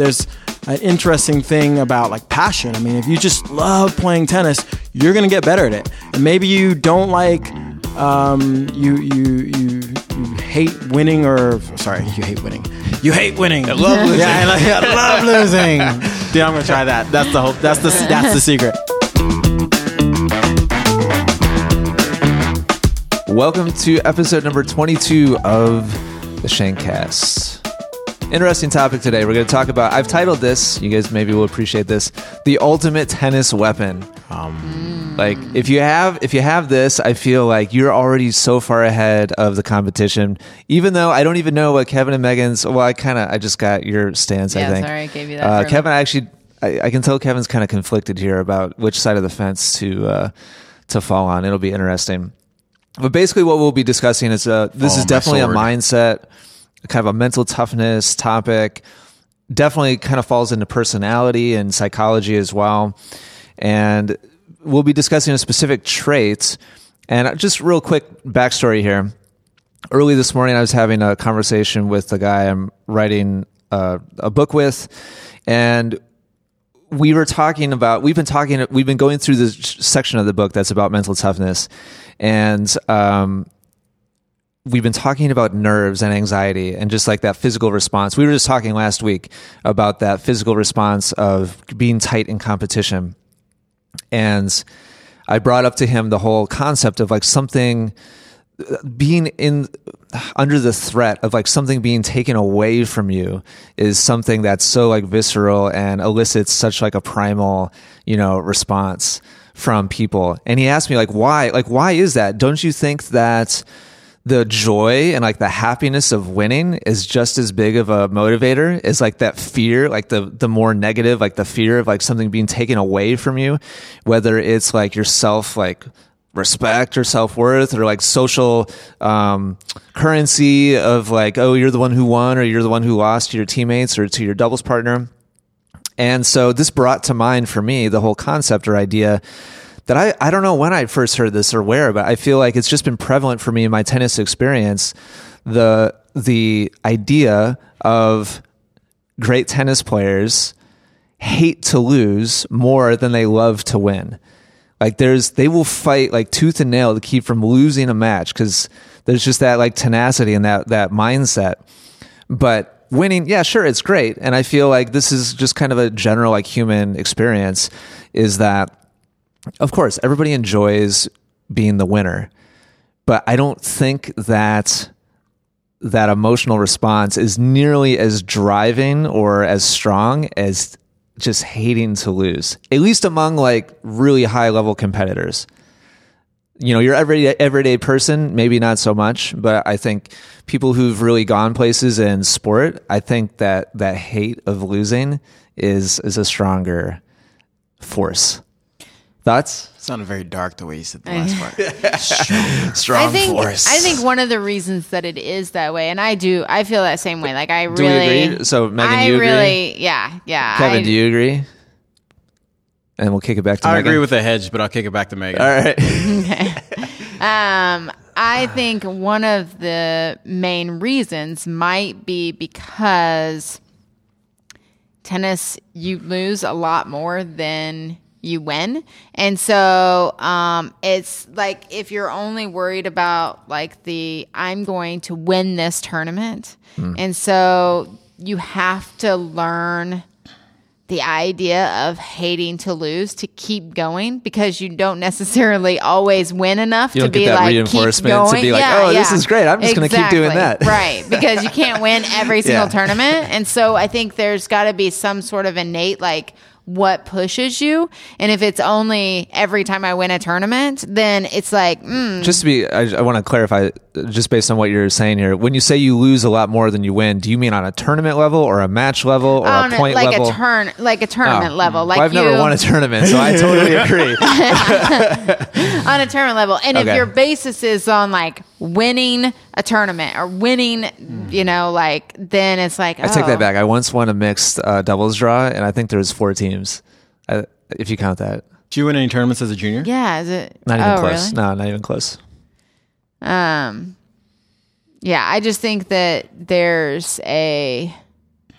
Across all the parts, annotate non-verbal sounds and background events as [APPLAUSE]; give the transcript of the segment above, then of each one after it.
there's an interesting thing about like passion. I mean, if you just love playing tennis, you're gonna get better at it. And maybe you don't like um, you you you you hate winning or sorry, you hate winning. You hate winning. I love losing. Yeah, I, like, I love losing. [LAUGHS] Dude, I'm gonna try that. That's the whole. That's the that's the secret. Welcome to episode number 22 of the Shankcast. Interesting topic today. We're going to talk about. I've titled this. You guys maybe will appreciate this. The ultimate tennis weapon. Um, like if you have if you have this, I feel like you're already so far ahead of the competition. Even though I don't even know what Kevin and Megan's. Well, I kind of I just got your stance. Yeah, I think. sorry, I gave you that Uh, for a Kevin actually. I, I can tell Kevin's kind of conflicted here about which side of the fence to uh, to fall on. It'll be interesting. But basically, what we'll be discussing is uh, this Follow is my definitely a mindset, kind of a mental toughness topic. Definitely kind of falls into personality and psychology as well. And we'll be discussing a specific trait. And just real quick backstory here. Early this morning, I was having a conversation with the guy I'm writing uh, a book with, and we were talking about we've been talking we've been going through this section of the book that's about mental toughness and um, we've been talking about nerves and anxiety and just like that physical response. We were just talking last week about that physical response of being tight in competition. And i brought up to him the whole concept of like something being in under the threat of like something being taken away from you is something that's so like visceral and elicits such like a primal you know response from people. And he asked me like why? Like why is that? Don't you think that the joy and like the happiness of winning is just as big of a motivator as like that fear like the the more negative like the fear of like something being taken away from you whether it's like yourself like respect or self-worth or like social um, currency of like oh you're the one who won or you're the one who lost to your teammates or to your doubles partner. And so this brought to mind for me the whole concept or idea that I, I don't know when I first heard this or where, but I feel like it's just been prevalent for me in my tennis experience. The the idea of great tennis players hate to lose more than they love to win. Like there's they will fight like tooth and nail to keep from losing a match because there's just that like tenacity and that that mindset. But winning, yeah, sure, it's great. And I feel like this is just kind of a general like human experience is that of course everybody enjoys being the winner. But I don't think that that emotional response is nearly as driving or as strong as just hating to lose. At least among like really high level competitors you know, your everyday everyday person, maybe not so much, but I think people who've really gone places in sport, I think that that hate of losing is is a stronger force. Thoughts? It sounded very dark the way you said the last [LAUGHS] part. Strong I think force. I think one of the reasons that it is that way, and I do, I feel that same way. Like I Do we really, agree? So, Megan, I you agree? really, yeah, yeah. Kevin, I, do you agree? And we'll kick it back to Megan. I Megan. agree with the hedge, but I'll kick it back to Megan. All right. [LAUGHS] [LAUGHS] Um, I think one of the main reasons might be because tennis, you lose a lot more than you win. And so um, it's like if you're only worried about like the I'm going to win this tournament. And so you have to learn the idea of hating to lose to keep going because you don't necessarily always win enough to don't get be that like reinforcement keep to be like, Yeah, "Oh, this is great. I'm just gonna keep doing that." [LAUGHS] right because you can't win every [LAUGHS] single Yeah. tournament and so i think there's got to be some sort of innate like what pushes you. And if it's only every time i win a tournament then it's like mm, just to be, I, I want to clarify, just based on what you're saying here. When you say you lose a lot more than you win, do you mean on a tournament level or a match level or on a a- point like level? a turn like a tournament Oh. level like well, I've you never won a tournament, so I totally [LAUGHS] agree. on a tournament level. And Okay. if your basis is on like winning a tournament or winning, you know, like then it's like. I take that oh. back. I once won a mixed uh, doubles draw, and I think there was four teams, I, if you count that. Did you win any tournaments as a junior? Yeah, is it? Not even oh, close. Really? No, not even close. Um, yeah, I just think that there's a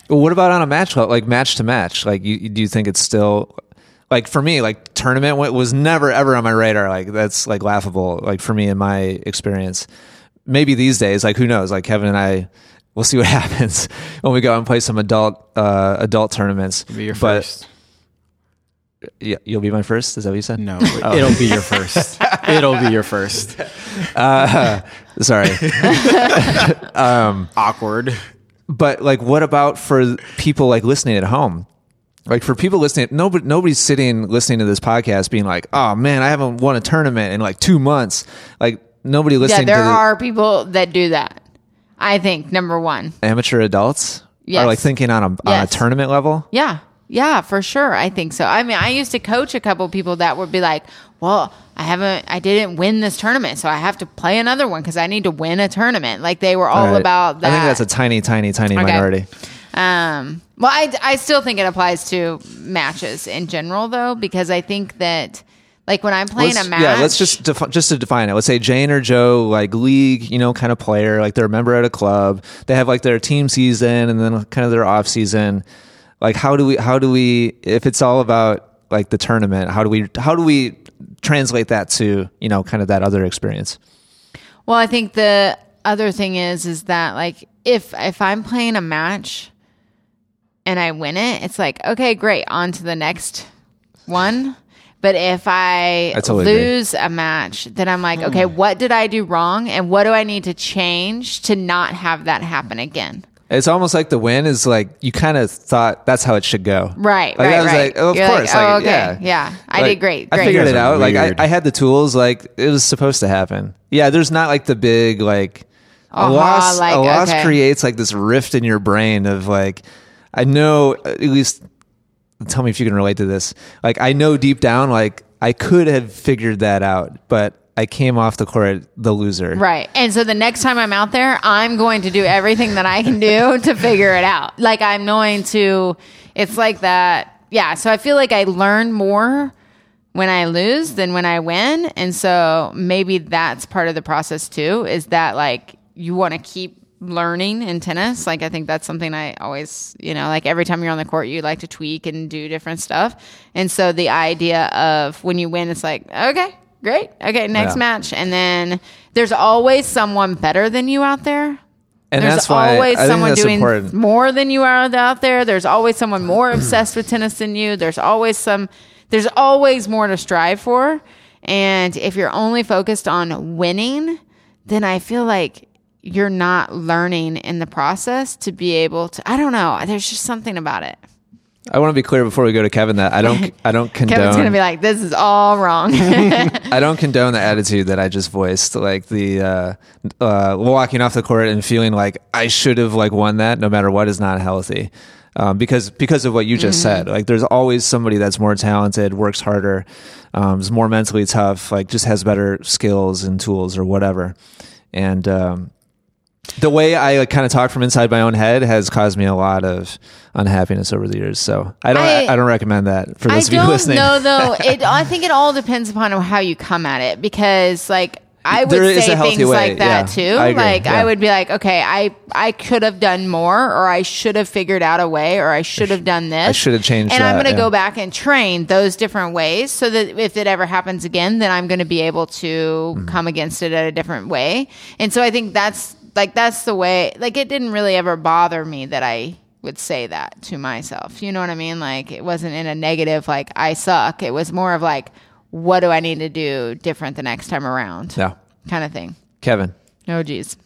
Well, what about on a match level, like match to match? Like, you, do you think it's still like for me, like tournament was never ever on my radar. Like that's like laughable. Like for me in my experience, maybe these days, like who knows? Like Kevin and I, we'll see what [LAUGHS] happens when we go and play some adult uh, adult tournaments. It'll Be your But- first. Yeah, you'll be my first. Is that what you said? No, [LAUGHS] it'll be your first. [LAUGHS] It'll be your first. Uh, sorry. [LAUGHS] Awkward. but like what about for people like listening at home like for people listening nobody nobody's sitting listening to this podcast being like oh man i haven't won a tournament in like two months like nobody listening. Yeah, there to the are people that do that. I think number one. amateur adults Yes. are like thinking on a on a tournament level Yeah. Yeah, for sure. I think so. I mean, I used to coach a couple people that would be like, "Well, I haven't I didn't win this tournament, so I have to play another one cuz I need to win a tournament." Like they were all Right. about that. i think that's a tiny tiny tiny Okay. minority Um, well, I, I still think it applies to matches in general, though, because I think that, like, when I'm playing Let's- a match, yeah let's just defi- just to define it let's say jane or joe like league you know kind of player like they're a member at a club they have like their team season and then kind of their off season like how do we how do we if it's all about like the tournament how do we how do we translate that to you know kind of that other experience Well, I think the other thing is, is that like if if I'm playing a match and I win it, it's like okay, great, on to the next one. But if I, I totally agree. lose a match, then I'm like, okay, hmm. what did I do wrong, and what do I need to change to not have that happen again? It's almost like the win is like you kind of thought that's how it should go Right, like right, I was right. like oh, of You're course like, oh, like, okay, yeah yeah, I Like, did great. I figured it Guys are out. Like I. I had the tools. Like it was supposed to happen. Yeah, there's not like the big like a Aha, loss. like, a loss okay. creates like this rift in your brain of like I know at least. Tell me if you can relate to this. Like I know deep down, like I could have figured that out, but I came off the court the loser. Right. And so the next time I'm out there, I'm going to do everything that I can do to figure it out. Like I'm going to, it's like that. Yeah. So I feel like I learn more when I lose than when I win. And so maybe that's part of the process too, is that like you want to keep learning in tennis. Like I think that's something I always, you know, like every time you're on the court, you like to tweak and do different stuff. And so the idea of when you win, it's like, okay, great. Okay, next Yeah. match. And then there's always someone better than you out there. And There's that's why always I think someone that's doing important. more than you are out there. There's always someone more obsessed with tennis than you. There's always some there's always more to strive for. And if you're only focused on winning, then I feel like you're not learning in the process to be able to I don't know. There's just something about it. I want to be clear before we go to Kevin that I don't [LAUGHS] I don't condone Kevin's gonna be like, This is all wrong. [LAUGHS] [LAUGHS] I don't condone the attitude that I just voiced, like the uh, uh, walking off the court and feeling like I should have like won that, no matter what, is not healthy. Um, because because of what you just said, like there's always somebody that's more talented, works harder, um, is more mentally tough, like just has better skills and tools or whatever. And um, the way I like, kind of talk from inside my own head has caused me a lot of unhappiness over the years. So I don't I, I- don't recommend that for I those of you [LAUGHS] don't listening. know though. [LAUGHS] It, I think it all depends upon how you come at it because like I would There say things way, like that yeah. too. I like yeah. I would be like, okay, I I could have done more, or I should have figured out a way, or I should have done this. I should have changed And I'm going to yeah. go back and train those different ways so that if it ever happens again, then I'm going to be able to Mm-hmm. come against it at a different way. And so I think that's like that's the way. Like it didn't really ever bother me that I would say that to myself. You know what I mean? Like it wasn't in a negative like I suck. It was more of like what do I need to do different the next time around? Yeah, Kind of thing. Kevin. Oh geez.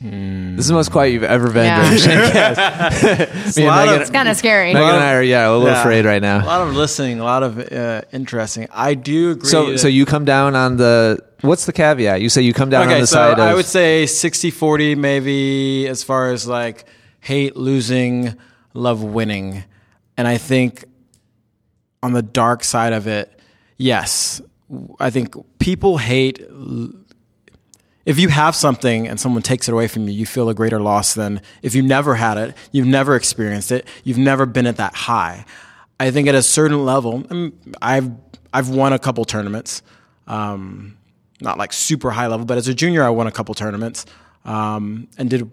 This is the most quiet you've ever been Yeah. during [LAUGHS] Shankcast. [LAUGHS] Me and lot of- Megan, It's kind of scary. Megan and I are yeah a little Yeah. afraid right now. A lot of listening, a lot of uh, interesting. I do agree. So that- so you come down on the what's the caveat? You say you come down on the so side of I would say 60-40 maybe as far as like hate losing, love winning, and I think on the dark side of it, yes, I think people hate. If you have something and someone takes it away from you, you feel a greater loss than if you never had it, you've never experienced it, you've never been at that high. I think at a certain level, mean, I've I've won a couple tournaments, um, not like super high level, but as a junior, I won a couple tournaments um, and did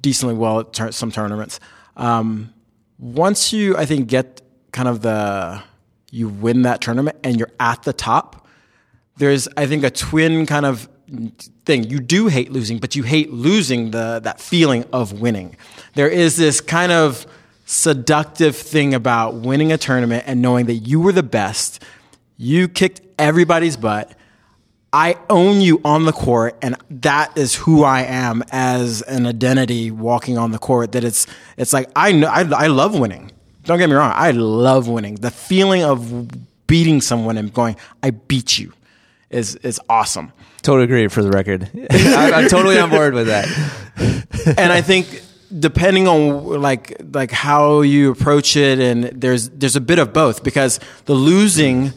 decently well at tur- some tournaments. Um, once you, I think, get kind of the you win that tournament and you're at the top. There's, I think, a twin kind of thing. You do hate losing, but you hate losing the that feeling of winning. There is this kind of seductive thing about winning a tournament and knowing that you were the best. You kicked everybody's butt. I own you on the court, and that is who I am as an identity walking on the court. That it's it's like I know I, I love winning. Don't get me wrong, I love winning. The feeling of beating someone and going, I beat you, is is awesome. Totally agree. For the record, [LAUGHS] I'm, I'm totally on board with that. and I think depending on like like how you approach it, and there's there's a bit of both because the losing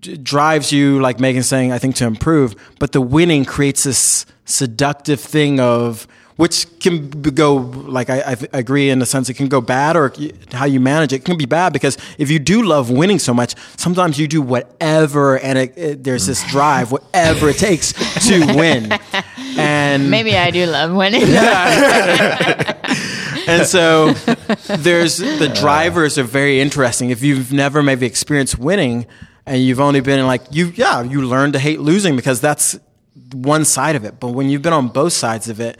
drives you, like Megan's saying, I think to improve, but the winning creates this seductive thing of which can go like I, I agree in the sense it can go bad or how you manage it can be bad because if you do love winning so much sometimes you do whatever and it, it, there's this drive whatever it takes to [LAUGHS] win and Maybe I do love winning. [LAUGHS] and so there's the [LAUGHS] drivers are very interesting. If you've never maybe experienced winning and you've only been like you yeah, you learn to hate losing because that's one side of it. But when you've been on both sides of it,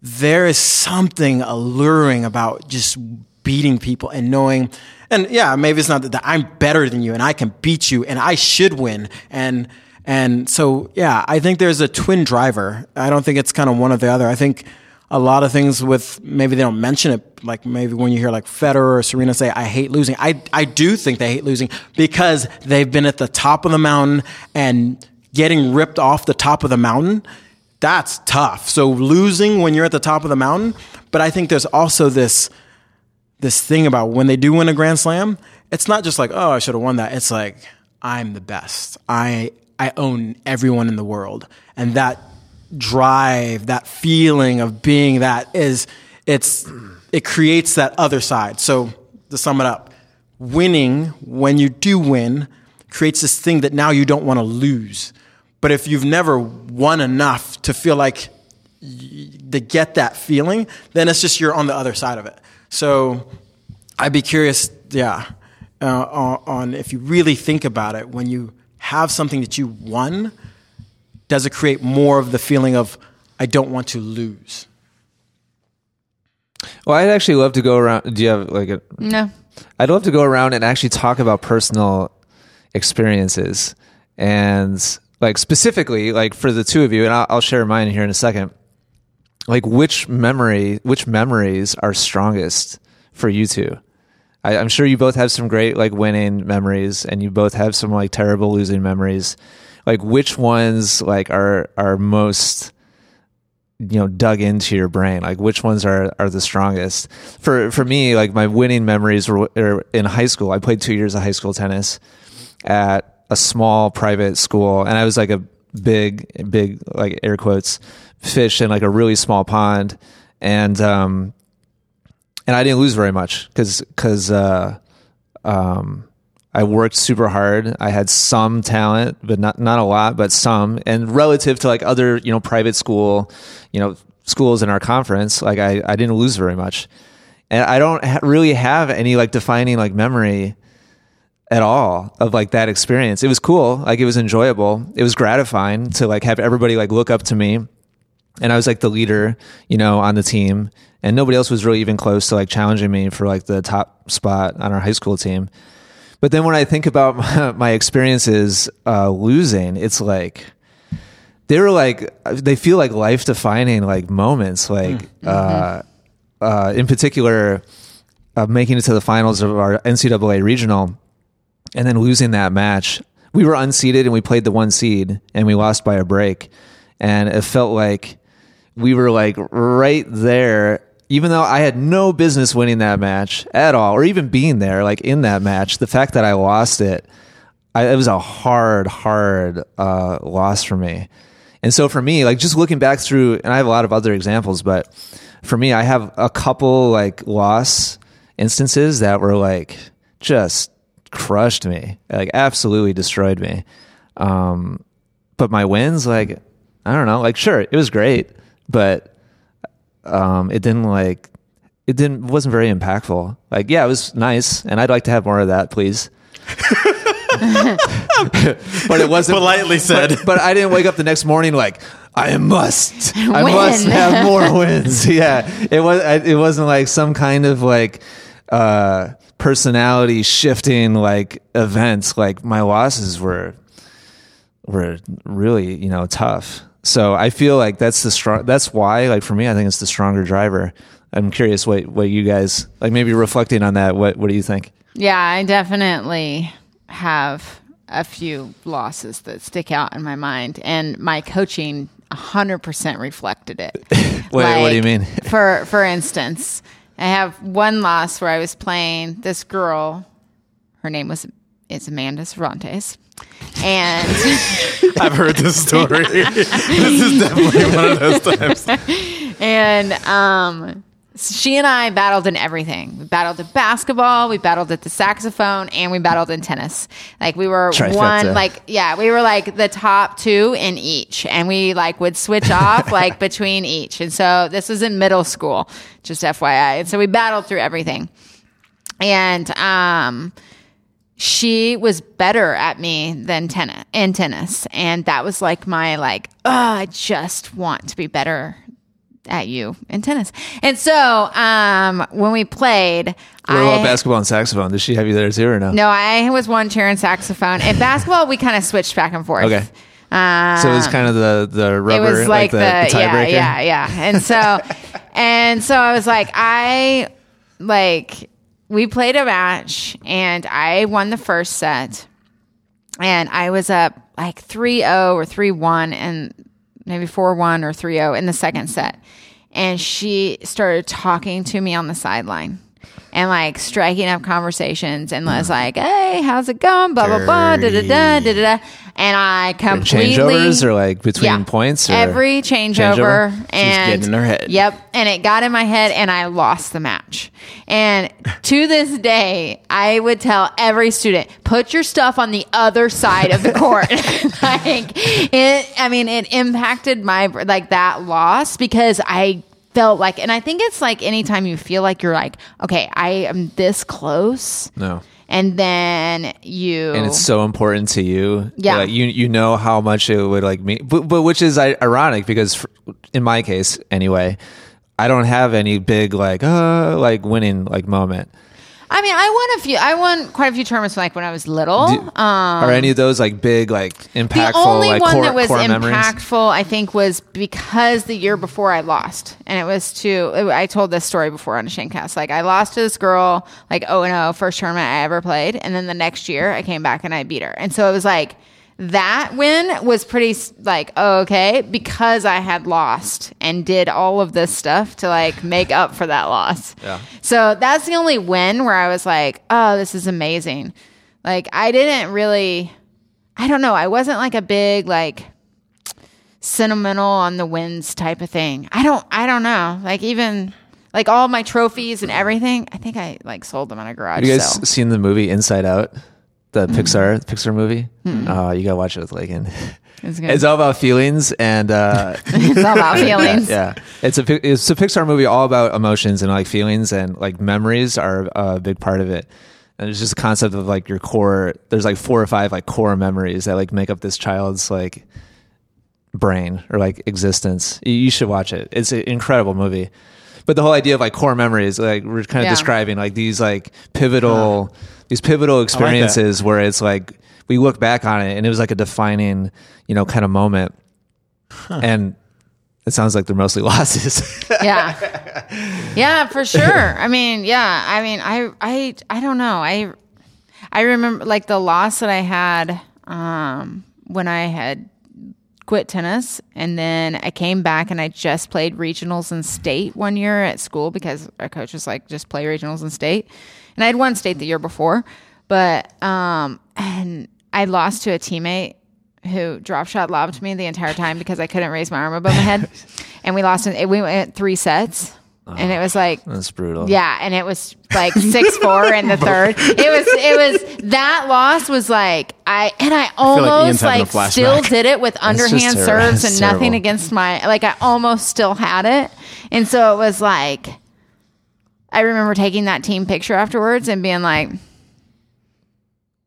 there is something alluring about just beating people and knowing and yeah, maybe it's not that, that I'm better than you and I can beat you and I should win and and so yeah, I think there's a twin driver. I don't think it's kind of one or the other. I think a lot of things with maybe they don't mention it like maybe when you hear like Federer or Serena say I hate losing. I I do think they hate losing because they've been at the top of the mountain and getting ripped off the top of the mountain that's tough. So losing when you're at the top of the mountain but I think there's also this this thing about when they do win a grand slam it's not just like oh I should have won that. It's like I'm the best. I I own everyone in the world. And that drive, that feeling of being that is it's it creates that other side. So to sum it up, winning when you do win creates this thing that now you don't want to lose. But if you've never won enough to feel like to get that feeling, then it's just you're on the other side of it. So I'd be curious, yeah, uh, on, on if you really think about it, when you have something that you won, does it create more of the feeling of I don't want to lose? Well, I'd actually love to go around. Do you have like a? no. I'd love to go around and actually talk about personal experiences and like specifically like for the two of you, and I'll, I'll share mine here in a second. Like which memory, which memories are strongest for you two? I, I'm sure you both have some great like winning memories, and you both have some like terrible losing memories. Like which ones like are are most you know dug into your brain? Like which ones are are the strongest? For for me like my winning memories were, were in high school. I played two years of high school tennis at a small private school and i was like a big big like air quotes fish in like a really small pond and um and i didn't lose very much because because uh um I worked super hard. I had some talent, but not not a lot, but some. And relative to like other, you know, private school, you know, schools in our conference, like I I didn't lose very much. And I don't ha- really have any like defining like memory at all of like that experience. It was cool, like it was enjoyable. It was gratifying to like have everybody like look up to me. And I was like the leader, you know, on the team, and nobody else was really even close to like challenging me for like the top spot on our high school team. But then when I think about [LAUGHS] my, my experiences uh, losing, it's like they were like they feel like life defining like moments. Like uh, uh, in particular, uh, making it to the finals of our NCAA regional, and then losing that match. We were unseeded and we played the one seed, and we lost by a break, and it felt like we were like right there even though I had no business winning that match at all, or even being there, like in that match, the fact that I lost it, I, it was a hard, hard uh, loss for me. And so for me, like just looking back through, and I have a lot of other examples, but for me, I have a couple like loss instances that were like just crushed me, like absolutely destroyed me. Um, but my wins, like I don't know, like sure, it was great, but um, it didn't like it didn't wasn't very impactful. Like, yeah, it was nice, and I'd like to have more of that, please. [LAUGHS] but it wasn't Politely said. But, but I didn't wake up the next morning like I must, I Win. must have [LAUGHS] more wins. [LAUGHS] Yeah, it was. It wasn't like some kind of like uh, personality shifting like events. Like my losses were were really you know tough. So I feel like that's the strong. That's why, like for me, I think it's the stronger driver. I'm curious what what you guys like. Maybe reflecting on that. What what do you think? Yeah, I definitely have a few losses that stick out in my mind, and my coaching 100% reflected it. [LAUGHS] What, what do you mean? for for instance, I have one loss where I was playing this girl. Her name was is Amanda Cervantes, and [LAUGHS] I've heard this story. [LAUGHS] this is definitely one of those times. [LAUGHS] and um, she and I battled in everything. We battled in basketball, we battled at the saxophone, and we battled in tennis. Like we were Trifecta. one, like yeah, we were like the top two in each, and we like would switch off like between each. And so this was in middle school, just FYI. And so we battled through everything, and um she was better at me than tennis in tennis and that was like my like oh i just want to be better at you in tennis and so um when we played What about I, basketball and saxophone? Did she have you there too or no? no i was one chair and saxophone and basketball we kind of switched back and forth Okay. um, So it was kind of the the rubber, it was like, the, the, the yeah, yeah, yeah. And so, [LAUGHS] and so I was like, I like we played a match and I won the first set, and I was up like 3-0 or 3-1 and maybe 4-1 or 3-0 in the second set. And she started talking to me on the sideline and like striking up conversations and was mm. like, Hey, how's it going? Blah, blah, blah, da, da, da, da, da, da. And I completely Changeovers or like between yeah. points or Every changeover, Changeover? and getting in her head. Yep, and it got in my head, and I lost the match. And to this day, I would tell every student, put your stuff on the other side of the court. [LAUGHS] [LAUGHS] like it, I mean, it impacted my like that loss because I felt like, and I think it's like anytime you feel like you're like, okay, I am this close, no. and then you and it's so important to you. Yeah. Like, you you know how much it would like mean, but, but which is ironic because in my case anyway, I don't have any big like uh like winning like moment. I mean, I won a few. I won quite a few tournaments like when I was little. Do- um, Are any of those like big like impactful the only like one core, that was core memories? impactful, I think, was because the year before I lost, and it was to. I told this story before on a Shankcast. Like I lost to this girl, like oh and oh, first tournament I ever played, and then the next year I came back and I beat her, and so it was like that win was pretty like okay because I had lost and did all of this stuff to like make up for that loss. [LAUGHS] Yeah. So that's the only win where I was like, oh, this is amazing. Like I didn't really. I don't know. I wasn't like a big like sentimental on the wins type of thing. I don't I don't know. Like even like all my trophies and everything, I think I like sold them in a garage. Have you guys so. seen the movie Inside Out? The mm-hmm. Pixar Pixar movie? Oh, you gotta watch it with Lakin. [LAUGHS] It's. It's all about feelings and uh [LAUGHS] It's all about [LAUGHS] feelings. yeah. It's a it's a Pixar movie all about emotions and like feelings and like memories are a big part of it. And it's just a concept of like your core there's like four or five like core memories that like make up this child's like brain or like existence. You should watch it. It's an incredible movie. But the whole idea of like core memories, like we're kind of Yeah. describing like these like pivotal, these pivotal experiences where it's like we look back on it and it was like a defining, you know, kind of moment. And it sounds like they're mostly [LAUGHS] losses. yeah. [LAUGHS] Yeah, for sure. I mean, yeah. I mean, I I I don't know. I I remember like the loss that I had um when I had quit tennis and then I came back and I just played regionals and state one year at school because our coach was like just play regionals and state. And I had won state the year before, but um and I lost to a teammate who drop shot lobbed me the entire time because I couldn't raise my arm above my head. [LAUGHS] And we lost it. We went three sets. And it was like That's brutal. yeah, and it was like six four in the [LAUGHS] third. It was it was that loss was like I and I almost having a like, still did it with underhand serves and nothing against my like I almost still had it, and so it was like I remember taking that team picture afterwards and being like,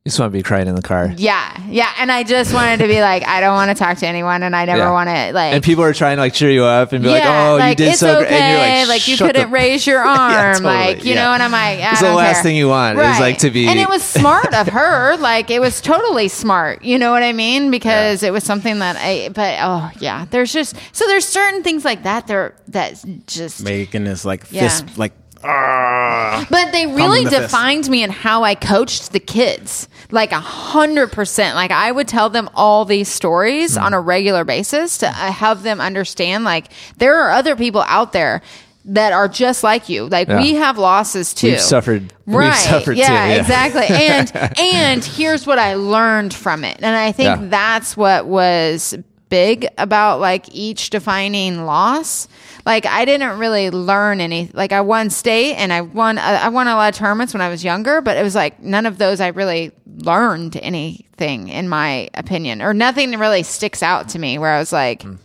You just want to be crying in the car. yeah, yeah. And I just wanted to be like, I don't want to talk to anyone and I never Yeah. want to like. And people are trying to like cheer you up and be like, yeah, "Oh, you did it's so okay. great," and you're like, you couldn't the- [LAUGHS] raise your arm, Yeah, totally, like you yeah. know. And I'm like, I It's the don't last care. thing you want, is, like, to be- And it was smart of [LAUGHS] her. Like it was totally smart. You know what I mean? Because it was something that I. But oh yeah, there's just so there's certain things like that. There that just. making this like Yeah. fist, like, ah. But they really fist. defined me and how I coached the kids. Like a hundred percent. Like I would tell them all these stories Mm. on a regular basis to uh, have them understand. Like there are other people out there that are just like you. Like Yeah. we have losses too. We've suffered. Right. We've suffered yeah, too. Yeah. exactly. And [LAUGHS] and here's what I learned from it. And I think Yeah. that's what was big about like each defining loss. Like I didn't really learn any like I won state and I won I won a lot of tournaments when I was younger, but it was like none of those I really learned anything in my opinion or nothing really sticks out to me where I was like Hmm.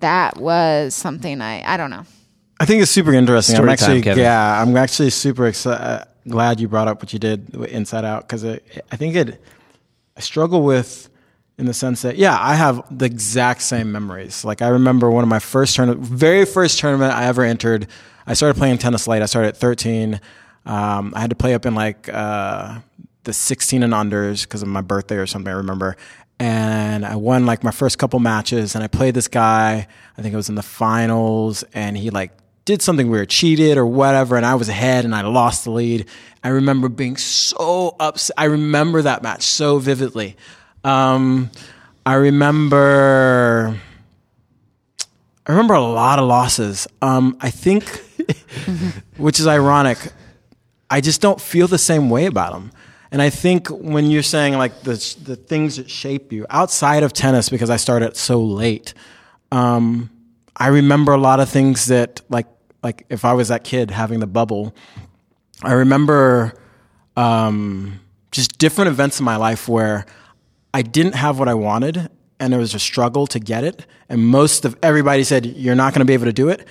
that was something I I don't know. I think it's super interesting. Story I'm time, actually, Kevin. yeah, I'm actually super exci- uh, glad you brought up what you did Inside Out because I think it. I struggle with in the sense that yeah, I have the exact same memories. Like I remember one of my first tournament, very first tournament I ever entered. I started playing tennis late. I started at 13. Um, I had to play up in like uh, the 16 and unders because of my birthday or something. I remember. And I won like my first couple matches, and I played this guy. I think it was in the finals, and he like did something weird, cheated or whatever, and I was ahead and I lost the lead. I remember being so upset. I remember that match so vividly. Um, I remember. I remember a lot of losses. Um, I think, [LAUGHS] which is ironic, I just don't feel the same way about them. And I think when you're saying like the the things that shape you outside of tennis, because I started so late, um, I remember a lot of things that like like if I was that kid having the bubble, I remember um, just different events in my life where I didn't have what I wanted and it was a struggle to get it. And most of everybody said, You're not going to be able to do it.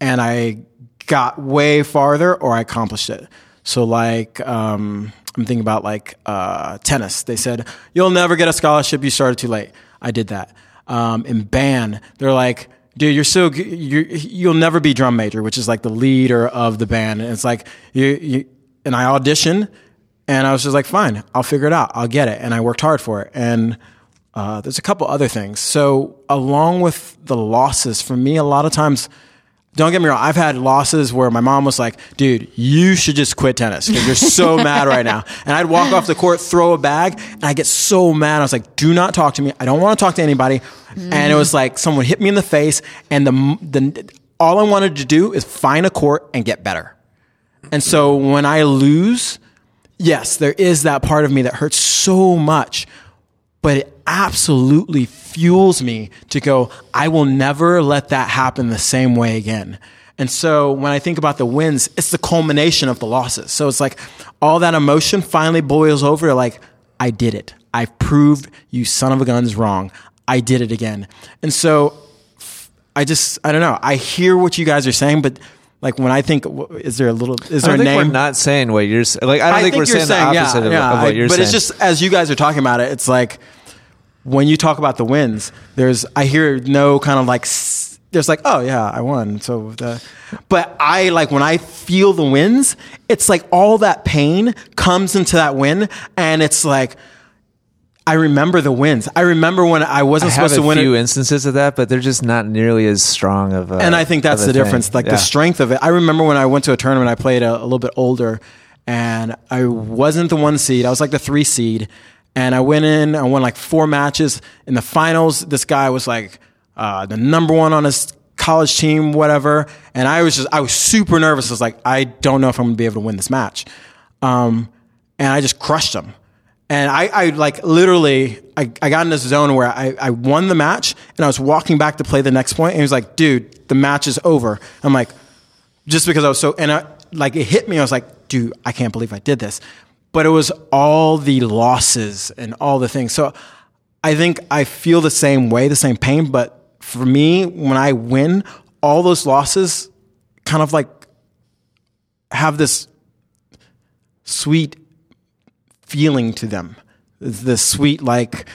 And I got way farther or I accomplished it. So, like, um, I'm thinking about like uh, tennis. They said, You'll never get a scholarship. You started too late. I did that. Um, in band, they're like, Dude, you're so. You're, you'll never be drum major, which is like the leader of the band. And it's like, you, you and I auditioned and I was just like, fine, I'll figure it out. I'll get it. And I worked hard for it. And uh, there's a couple other things. So, along with the losses, for me, a lot of times, don't get me wrong, I've had losses where my mom was like, dude, you should just quit tennis because you're so [LAUGHS] mad right now. And I'd walk off the court, throw a bag, and I get so mad. I was like, do not talk to me. I don't want to talk to anybody. And it was like someone hit me in the face, and the, the all I wanted to do is find a court and get better. And so when I lose, yes, there is that part of me that hurts so much, but it absolutely fuels me to go, I will never let that happen the same way again. And so when I think about the wins, it's the culmination of the losses. So it's like all that emotion finally boils over like, I did it. I proved you son of a guns wrong. I did it again. And so I just, I don't know. I hear what you guys are saying, but like when I think, is there a little, is I there don't a think name? we're not saying what you're saying. Like I don't think, we're you're saying, the opposite of, yeah, of what I- you're but saying. But it's just as you guys are talking about it, it's like when you talk about the wins, there's I hear no kind of like there's like oh yeah I won so the but I like when I feel the wins, it's like all that pain comes into that win, and it's like. I remember the wins. I remember when I I wasn't have supposed to win. Have a few it. instances of that, but they're just not nearly as strong of. A, and I think that's the thing. difference, like Yeah. the strength of it. I remember when I went to a tournament, I played a, a little bit older, and I wasn't the one seed. I was like the three seed, and I went in. I won like four matches in the finals. This guy was like uh, the number one on his college team, whatever. And I was just, I was super nervous. I was like, I don't know if I'm gonna be able to win this match, um, and I just crushed him. And I, I like literally, I, I got in this zone where I, I won the match and I was walking back to play the next point and he was like, dude, the match is over. I'm like, just because I was so, and I, like it hit me. I was like, dude, I can't believe I did this. But it was all the losses and all the things. So I think I feel the same way, the same pain. But for me, when I win, all those losses kind of like have this sweet feeling to them. The sweet, like,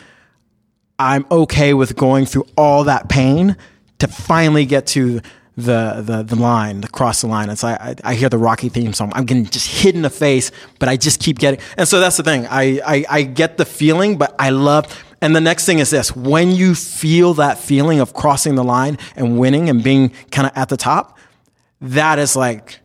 I'm okay with going through all that pain to finally get to the the, the line, the cross the line. It's like I, I hear the Rocky theme song. I'm getting just hit in the face, but I just keep getting. And so that's the thing. I, I I get the feeling, but I love. And the next thing is this: when you feel that feeling of crossing the line and winning and being kind of at the top, that is like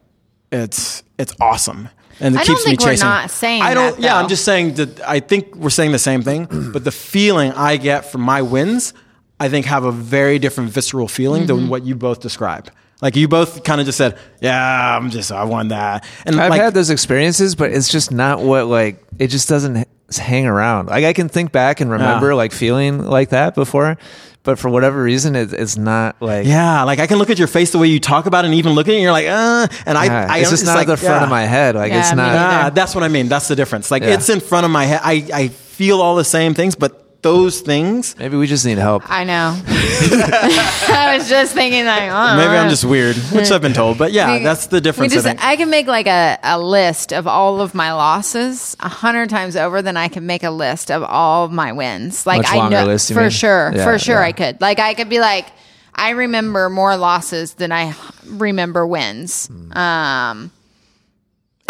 it's it's awesome. And it I don't keeps me think we're chasing. not saying I don't. that, yeah, I'm just saying that. I think we're saying the same thing, [CLEARS THROAT] but the feeling I get from my wins, I think, have a very different visceral feeling Mm-hmm. than what you both describe. Like you both kind of just said, "Yeah, I'm just I won that," and I've like, had those experiences, but it's just not what like it just doesn't hang around. Like I can think back and remember Yeah. like feeling like that before, but for whatever reason, it, it's not like yeah, like I can look at your face the way you talk about it, and even look at it, and you're like, "Uh," and I, yeah, I it's just not like, the front yeah. of my head. Like Yeah, it's not. neither. Ah, that's what I mean. That's the difference. Like Yeah. it's in front of my head. I I feel all the same things, but those things. Maybe we just need help. I know. [LAUGHS] I was just thinking like, oh, Maybe I'm just weird, which I've been told, but yeah, We- that's the difference. just, I. I can make like a, a list of all of my losses a hundred times over than I can make a list of all of my wins. Like Much I know list, for mean? sure, Yeah, for sure yeah. I could. Like I could be like, I remember more losses than I remember wins. Hmm. Um,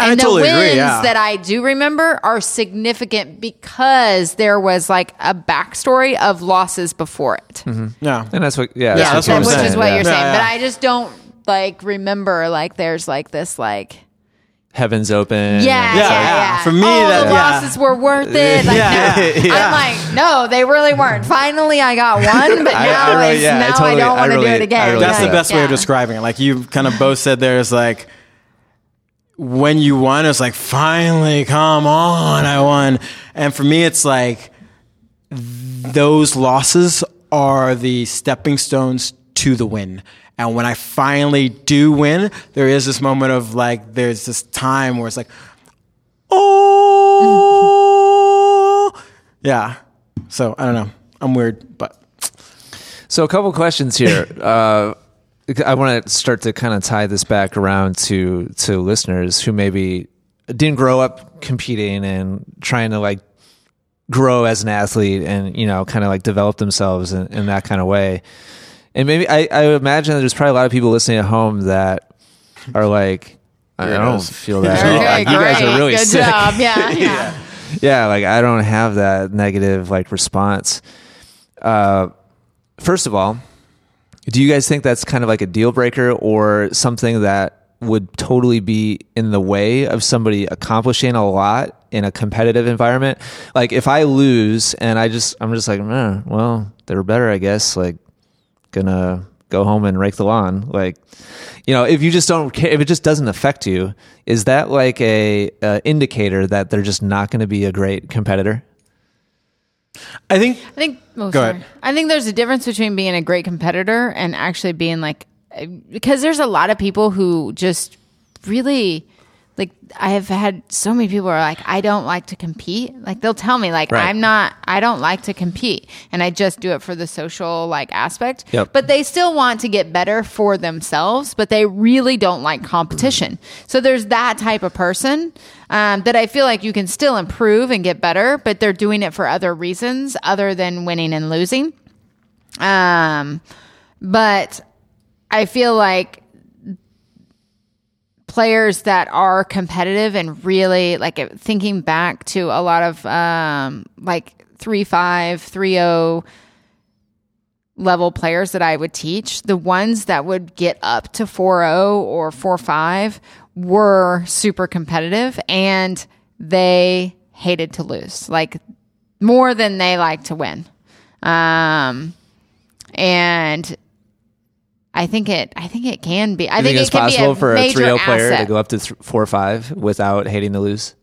I and the totally wins agree, yeah. that I do remember are significant because there was like a backstory of losses before it. Mm-hmm. yeah, And that's what. Yeah, Yeah, that's, that's what I'm which saying. is what yeah. you're saying. Yeah, But. I just don't like remember like there's like this like Heaven's open. yeah, yeah, Yeah, yeah. yeah. For me, oh, that- the yeah. losses were worth it. Like, [LAUGHS] Yeah, no. [LAUGHS] yeah. I'm like, no, they really weren't. Finally, I got one, but [LAUGHS] I- now I really- it's yeah, I now I, totally- don't want to do it again. really That's the Yeah. best way of describing it. Like you kind of both said there is like when you won, it's like finally, come on, I won. And for me, it's like those losses are the stepping stones to the win. And when I finally do win, there is this moment of like, there's this time where it's like, oh, [LAUGHS] yeah. So I don't know. I'm weird, but So a couple questions here. [LAUGHS] uh, I want to start to kind of tie this back around to to listeners who maybe didn't grow up competing and trying to like grow as an athlete and you know kind of like develop themselves in, in that kind of way. And maybe I, I imagine there's probably a lot of people listening at home that are like, I don't feel that. Okay, Like, you guys are really Good sick. job. [LAUGHS] Yeah, yeah. yeah like i don't have that negative like response uh first of all do you guys think that's kind of like a deal breaker or something that would totally be in the way of somebody accomplishing a lot in a competitive environment? Like if i lose and i just i'm just like eh, well they were better i guess like gonna go home and rake the lawn. Like you know if you just don't care if it just doesn't affect you is that like a, uh indicator that they're just not going to be a great competitor I think I think. Oh, Go sorry. ahead. I think there's a difference between being a great competitor and actually being like, because there's a lot of people who just really, like, I have had so many people who are like, I don't like to compete. Like they'll tell me like, Right. I'm not, I don't like to compete, and I just do it for the social like aspect. Yep. But they still want to get better for themselves, but they really don't like competition. So there's that type of person um, that I feel like you can still improve and get better, but they're doing it for other reasons other than winning and losing. Um, but I feel like players that are competitive and really like uh, thinking back to a lot of um, like three five three oh level players that I would teach, the ones that would get up to 4-0 or 4-5 were super competitive and they hated to lose. Like more than they like to win. Um and I think it I think it can be. I think, think it's it can possible be a for a major 3-0 player to go up to th- 4-5 without hating to lose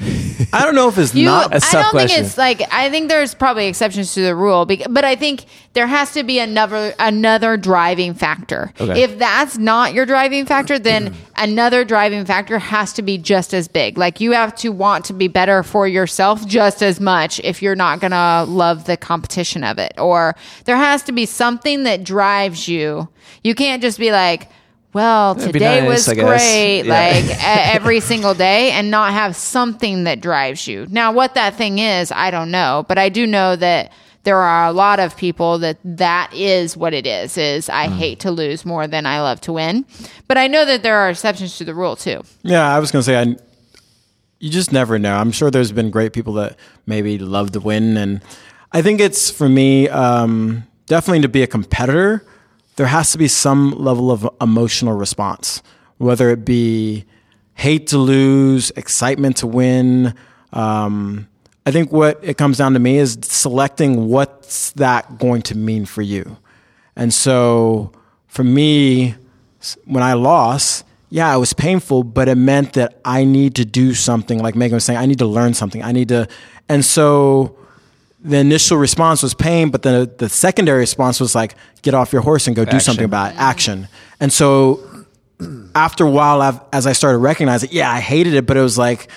[LAUGHS] I don't know if it's You, not. A I tough don't question. think it's like I think there's probably exceptions to the rule, but I think there has to be another another driving factor. Okay. If that's not your driving factor, then [CLEARS THROAT] another driving factor has to be just as big. Like you have to want to be better for yourself just as much if you're not going to love the competition of it. Or there has to be something that drives you. You can't just be like well, That'd today nice, was great, Yeah. like [LAUGHS] every single day, and not have something that drives you. Now, what that thing is, I don't know, but I do know that there are a lot of people that that is what it is. Is I Hmm. hate to lose more than I love to win, but I know that there are exceptions to the rule too. Yeah, I was gonna say, I, you just never know. I'm sure there's been great people that maybe love to win, and I think it's for me um, definitely to be a competitor. There has to be some level of emotional response, whether it be hate to lose, excitement to win. Um, I think what it comes down to me is selecting what's that going to mean for you. And so for me, when I lost, yeah, it was painful, but it meant that I need to do something. Like Megan was saying, I need to learn something. I need to, and so the initial response was pain, but the the secondary response was like, get off your horse and go do something about it, action. And so after a while, I've, as I started recognizing, yeah, I hated it, but it was like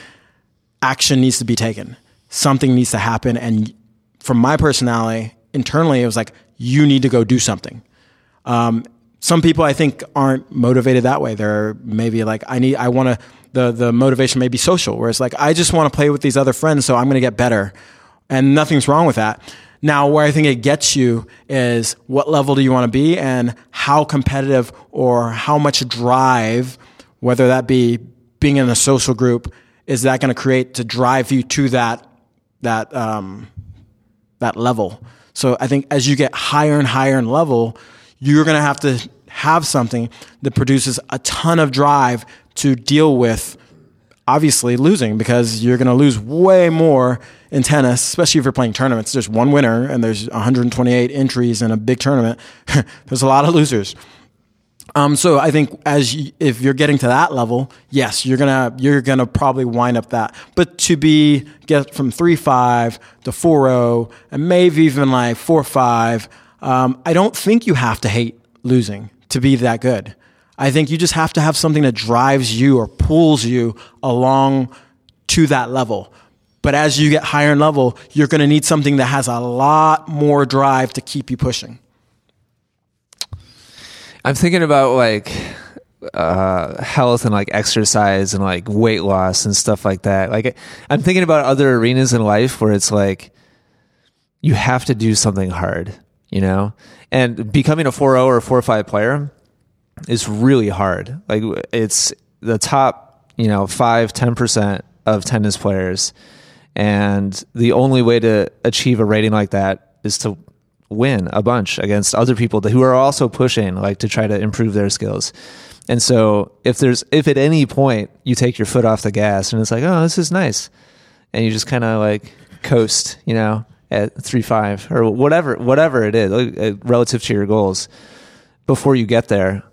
action needs to be taken. Something needs to happen. And from my personality, internally, it was like, you need to go do something. Um, some people I think aren't motivated that way. They're maybe like, I need, I want to, the, the motivation may be social, where it's like, I just want to play with these other friends, so I'm going to get better. And nothing's wrong with that. Now, where I think it gets you is what level do you want to be and how competitive or how much drive, whether that be being in a social group, is that going to create to drive you to that, that, um, that level. So I think as you get higher and higher in level, you're going to have to have something that produces a ton of drive to deal with obviously losing because you're going to lose way more in tennis, especially if you're playing tournaments. There's one winner and there's 128 entries in a big tournament. [LAUGHS] there's a lot of losers. Um, so I think as you, if you're getting to that level, yes, you're gonna you're gonna probably wind up that. But to be get from three five to four zero and maybe even like four five, um, I don't think you have to hate losing to be that good. I think you just have to have something that drives you or pulls you along to that level. But as you get higher in level, you're going to need something that has a lot more drive to keep you pushing. I'm thinking about like uh, health and like exercise and like weight loss and stuff like that. Like I'm thinking about other arenas in life where it's like you have to do something hard, you know? And becoming a 4-0 or 4-5 player is really hard. Like it's the top, you know, 5 10% of tennis players and the only way to achieve a rating like that is to win a bunch against other people who are also pushing like to try to improve their skills. And so if there's if at any point you take your foot off the gas and it's like, "Oh, this is nice." And you just kind of like coast, you know, at 3-5 or whatever whatever it is, like, uh, relative to your goals before you get there,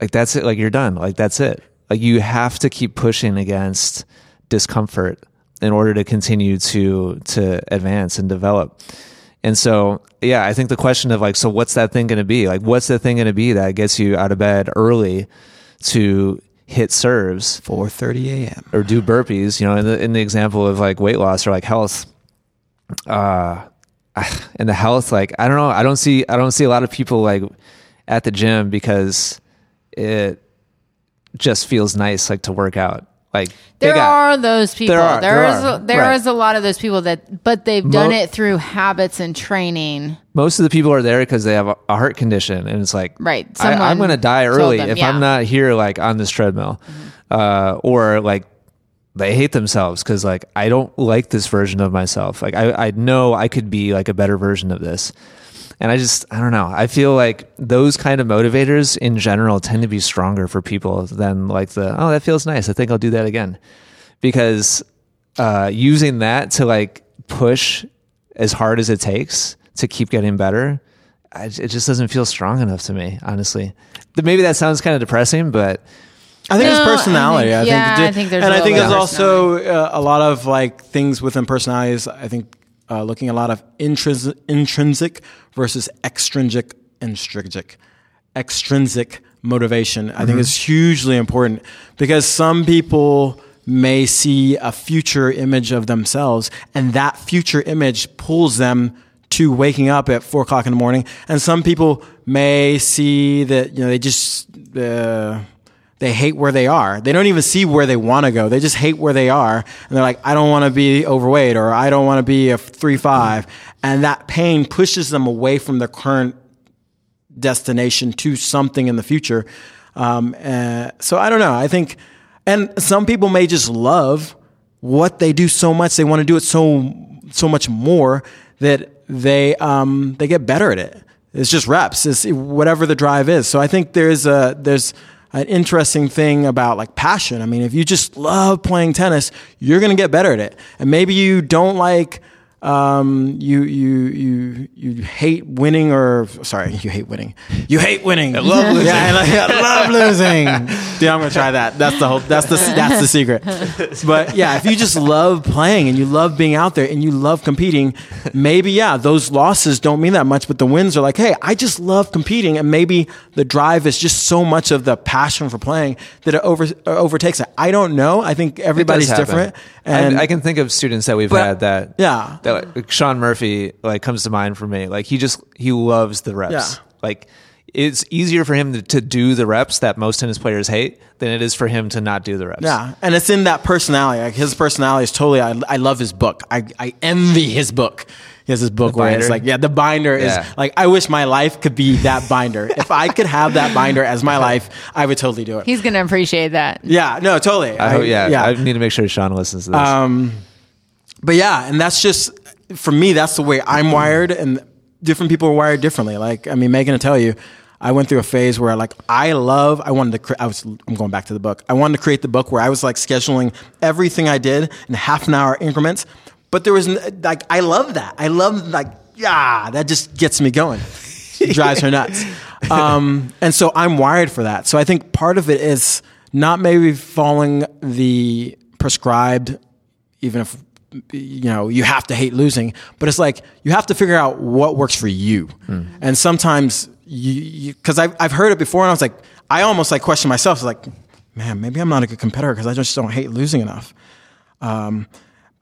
like that's it, like you're done. Like that's it. Like you have to keep pushing against discomfort in order to continue to to advance and develop. And so, yeah, I think the question of like, so what's that thing going to be? Like, what's the thing going to be that gets you out of bed early to hit serves 4:30 a.m. or do burpees? You know, in the in the example of like weight loss or like health, uh, [SIGHS] in the health, like I don't know, I don't see I don't see a lot of people like at the gym because it just feels nice like to work out. Like There got- are those people. There are, there there is are, a, there right. is a lot of those people that, but they've done Mo- it through habits and training. most of the people are there because they have a, a heart condition and it's like Right. I, i'm going to die early them, if yeah. Mm-hmm. i'm not here like on this treadmill uh, or like they hate themselves because like i don't like this version of myself like I, I know i could be like a better version of this and i just i don't know i feel like those kind of motivators in general tend to be stronger for people than like the oh that feels nice i think i'll do that again because uh, using that to like push as hard as it takes to keep getting better, I, it just doesn't feel strong enough to me, honestly. Th- Maybe that sounds kind of depressing, but I think No, it's personality. I think- think, yeah, I think there's and a I think little there's also uh, a lot of like things within personalities. I think uh, looking a lot of intrinsic, intrinsic versus extrinsic, intrinsic, extrinsic motivation. I think is hugely important because some people may see a future image of themselves, and that future image pulls them to waking up at four o'clock in the morning. And some people may see that you know they just uh, they hate where they are. They don't even see where they want to go. They just hate where they are, and they're like, I don't want to be overweight or I don't want to be a three five, and that pain pushes them away from their current destination to something in the future. Um, uh, so I don't know. I think, and some people may just love what they do so much. They want to do it so so much more that they um, they get better at it. It's just reps. It's whatever the drive is. So I think there's a there's an interesting thing about like passion. I mean, if you just love playing tennis, you're going to get better at it. And maybe you don't like um, you you you you hate winning or sorry, [LAUGHS] you hate winning. You hate winning. I love losing. Yeah, I, like, I love [LAUGHS] losing. Dude, I'm gonna try that. That's the whole. That's the that's the secret. But yeah, if you just love playing and you love being out there and you love competing, maybe yeah, those losses don't mean that much, but the wins are like, hey, I just love competing, and maybe the drive is just so much of the passion for playing that it over overtakes it. I don't know. I think everybody's different, I- and I, can think of students that we've But- had that yeah. that like, Sean Murphy like comes to mind for me. Like he just he loves the reps. Yeah. Like it's easier for him to, to do the reps that most tennis players hate than it is for him to not do the reps. Yeah, and it's in that personality. Like his personality is totally. I, I love his book. I, I envy his book. He has his book where it's like, yeah, the binder Yeah. is like. I wish my life could be that binder. if I could have that binder as my [LAUGHS] life, I would totally do it. He's going to appreciate that. yeah, no, totally. I hope, yeah, yeah. I need to make sure Sean listens to this. Um, but yeah, and that's just for me. That's the way I'm wired, and different people are wired differently. Like, I mean, Megan will tell you, I went through a phase where like I love. I wanted to. Cre- I was. I'm going back to the book. I wanted to create the book where I was like scheduling everything I did in half an hour increments. But there was like I love that. I love like yeah, that just gets me going. It drives her nuts. [LAUGHS] Um, and so I'm wired for that. So I think part of it is not maybe following the prescribed, even if you know you have to hate losing, but it's like you have to figure out what works for you. And sometimes you because I've I've heard it before, and I was like, I almost like question myself. Like, man, maybe I'm not a good competitor because I just don't hate losing enough. Um,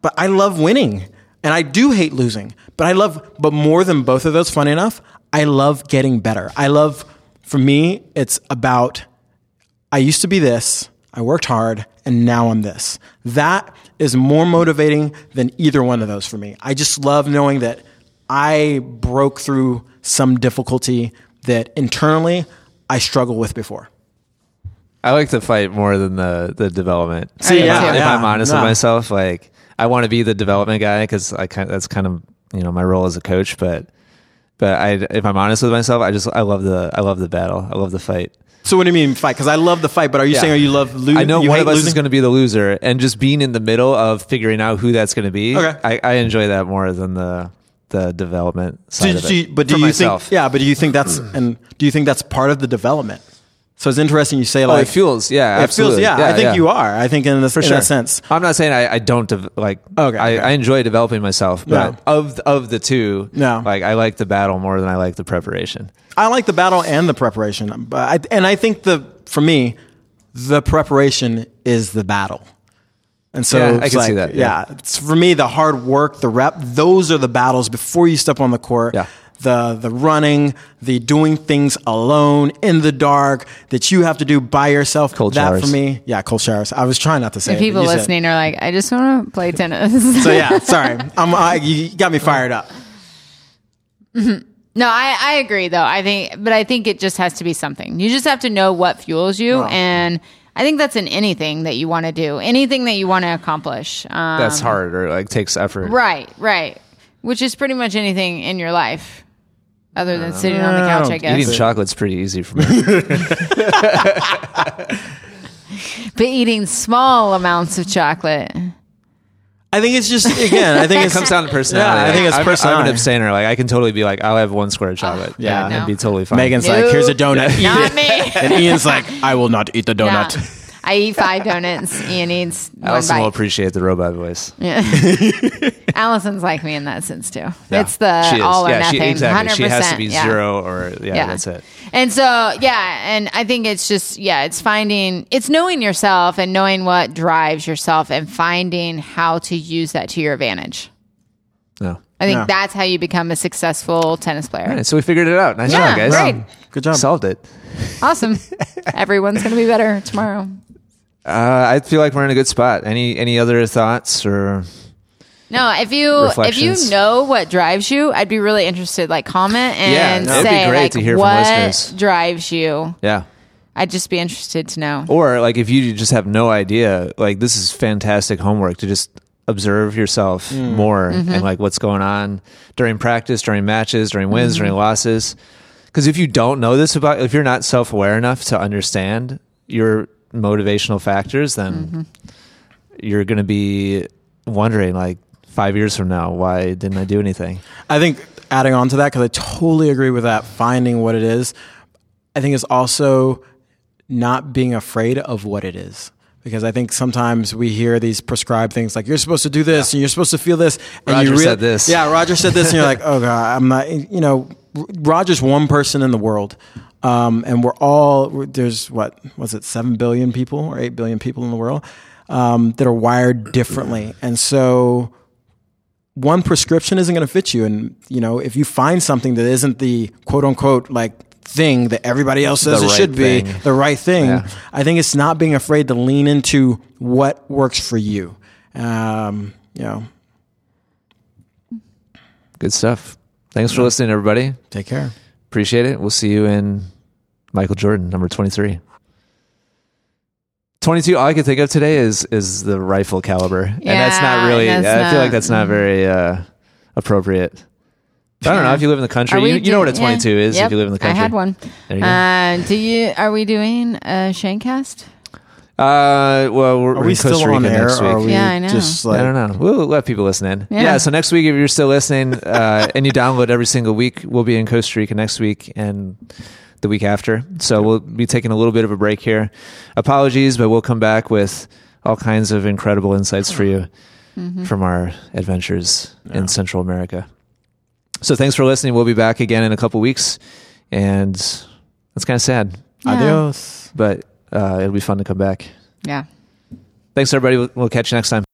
but I love winning and I do hate losing. But I love, but more than both of those, funny enough, I love getting better. I love, for me, it's about, I used to be this, I worked hard, and now I'm this. That is more motivating than either one of those for me. I just love knowing that I broke through some difficulty that internally I struggled with before. I like to fight more than the the development. See, if, yeah, I, if yeah, I'm honest no. with myself, like I want to be the development guy because I kind that's kind of you know my role as a coach. But but I if I'm honest with myself, I just I love the I love the battle. I love the fight. So what do you mean fight? Because I love the fight, but are you Yeah. saying are you love losing? I know you one hate of us losing? is going to be the loser, and just being in the middle of figuring out who that's going to be. Okay. I, I enjoy that more than the the development side Do- of do it. you- but do For you myself. think? Yeah, but do you think that's and do you think that's part of the development? So it's interesting you say Oh, like it fuels. Yeah, It absolutely. feels, yeah, I think you are. I think in, this, for in sure. that sense. I'm not saying I, I don't dev- like. Okay, I, okay. I enjoy developing myself, but No. of of the two, No. like I like the battle more than I like the preparation. I like the battle and the preparation, but I, and I think the for me, the preparation is the battle. And so Yeah, I can see like, that, yeah. it's for me the hard work, the rep. Those are the battles before you step on the court. Yeah. The the running, the doing things alone in the dark that you have to do by yourself. Cold that showers. for me, yeah, cold showers. I was trying not to say. The it, people you said it. listening are like, I just want to play tennis. [LAUGHS] So yeah, [LAUGHS] sorry, I'm, I, you got me fired up. No, I, I agree though. I think, but I think it just has to be something. You just have to know what fuels you, and I think that's in anything that you want to do, anything that you want to accomplish. Um, That's hard or like takes effort. right, right. Which is pretty much anything in your life, other than uh, sitting on the couch. I guess. Eating chocolate's pretty easy for me. [LAUGHS] but eating small amounts of chocolate. I think it's just again. I think it [LAUGHS] comes down to personality. Yeah, I think it's I'm, I'm personality. an abstainer. Like I can totally be like, I'll have one square of chocolate. Yeah. and, and No. be totally fine. Megan's Nope. like, here's a donut. Eat [LAUGHS] Not it. me. And Ian's like, I will not eat the donut. Yeah. I eat five donuts. Ian eats [LAUGHS] one Allison will appreciate the robot voice. Yeah. [LAUGHS] Allison's like me in that sense too. Yeah. It's the all or yeah, nothing. She, exactly. 100%, She has to be yeah. zero or yeah, that's it. And so, yeah, and I think it's just, yeah, it's finding, it's knowing yourself and knowing what drives yourself and finding how to use that to your advantage. No. I think Yeah. that's how you become a successful tennis player. All right, so we figured it out. Nice Yeah, job, guys. great. Good job. Solved it. Awesome. [LAUGHS] Everyone's going to be better tomorrow. Uh, I feel like we're in a good spot. Any any other thoughts or No, if you if you know what drives you, I'd be really interested. Like comment Yeah, and that'd be say great like to hear from what listeners. drives you. yeah? I'd just be interested to know. Or like if you just have no idea, like this is fantastic homework to just observe yourself more Mm-hmm. and like what's going on during practice, during matches, during wins, Mm-hmm. during losses. Because if you don't know this about, if you're not self aware enough to understand your motivational factors, then Mm-hmm. you're going to be wondering like five years from now, why didn't I do anything? I think adding on to that, because I totally agree with that, finding what it is, I think it's also not being afraid of what it is. Because I think sometimes we hear these prescribed things like you're supposed to do this and you're supposed to feel this. And Roger you rea- said this. Yeah, Roger said this, and you're [LAUGHS] like, oh god, I'm not. You know, Roger's one person in the world, um, and we're all there's what was it seven billion people or eight billion people in the world um, that are wired differently, and so one prescription isn't going to fit you and you know if you find something that isn't the quote unquote like thing that everybody else says The it right should be thing. the right thing Yeah. i think it's not being afraid to lean into what works for you um, you know Good stuff. Thanks for listening, everybody. take care Appreciate it. We'll see you in Michael Jordan, number 23. 22, all I can think of today is is the rifle caliber. and that's not really, that's I feel like that's not very uh, appropriate. I don't know if you live in the country. Are we You, you know what a 22 yeah. is Yep, if you live in the country. I had one. There you go. Uh, do you? Are we doing a Shankcast? Uh, well, we're, are we're we in still Costa Rica on air next or week. are we Yeah, I know. just I don't know. We'll let people listen in. Yeah. Yeah. so next week, if you're still listening [LAUGHS] uh, and you download every single week, we'll be in Costa Rica next week and the week after. So we'll be taking a little bit of a break here. Apologies, but we'll come back with all kinds of incredible insights for you from our adventures in Central America. So thanks for listening. We'll be back again in a couple weeks. And that's kind of sad, Yeah. adios but uh, it'll be fun to come back. Yeah. Thanks, everybody. We'll, we'll catch you next time.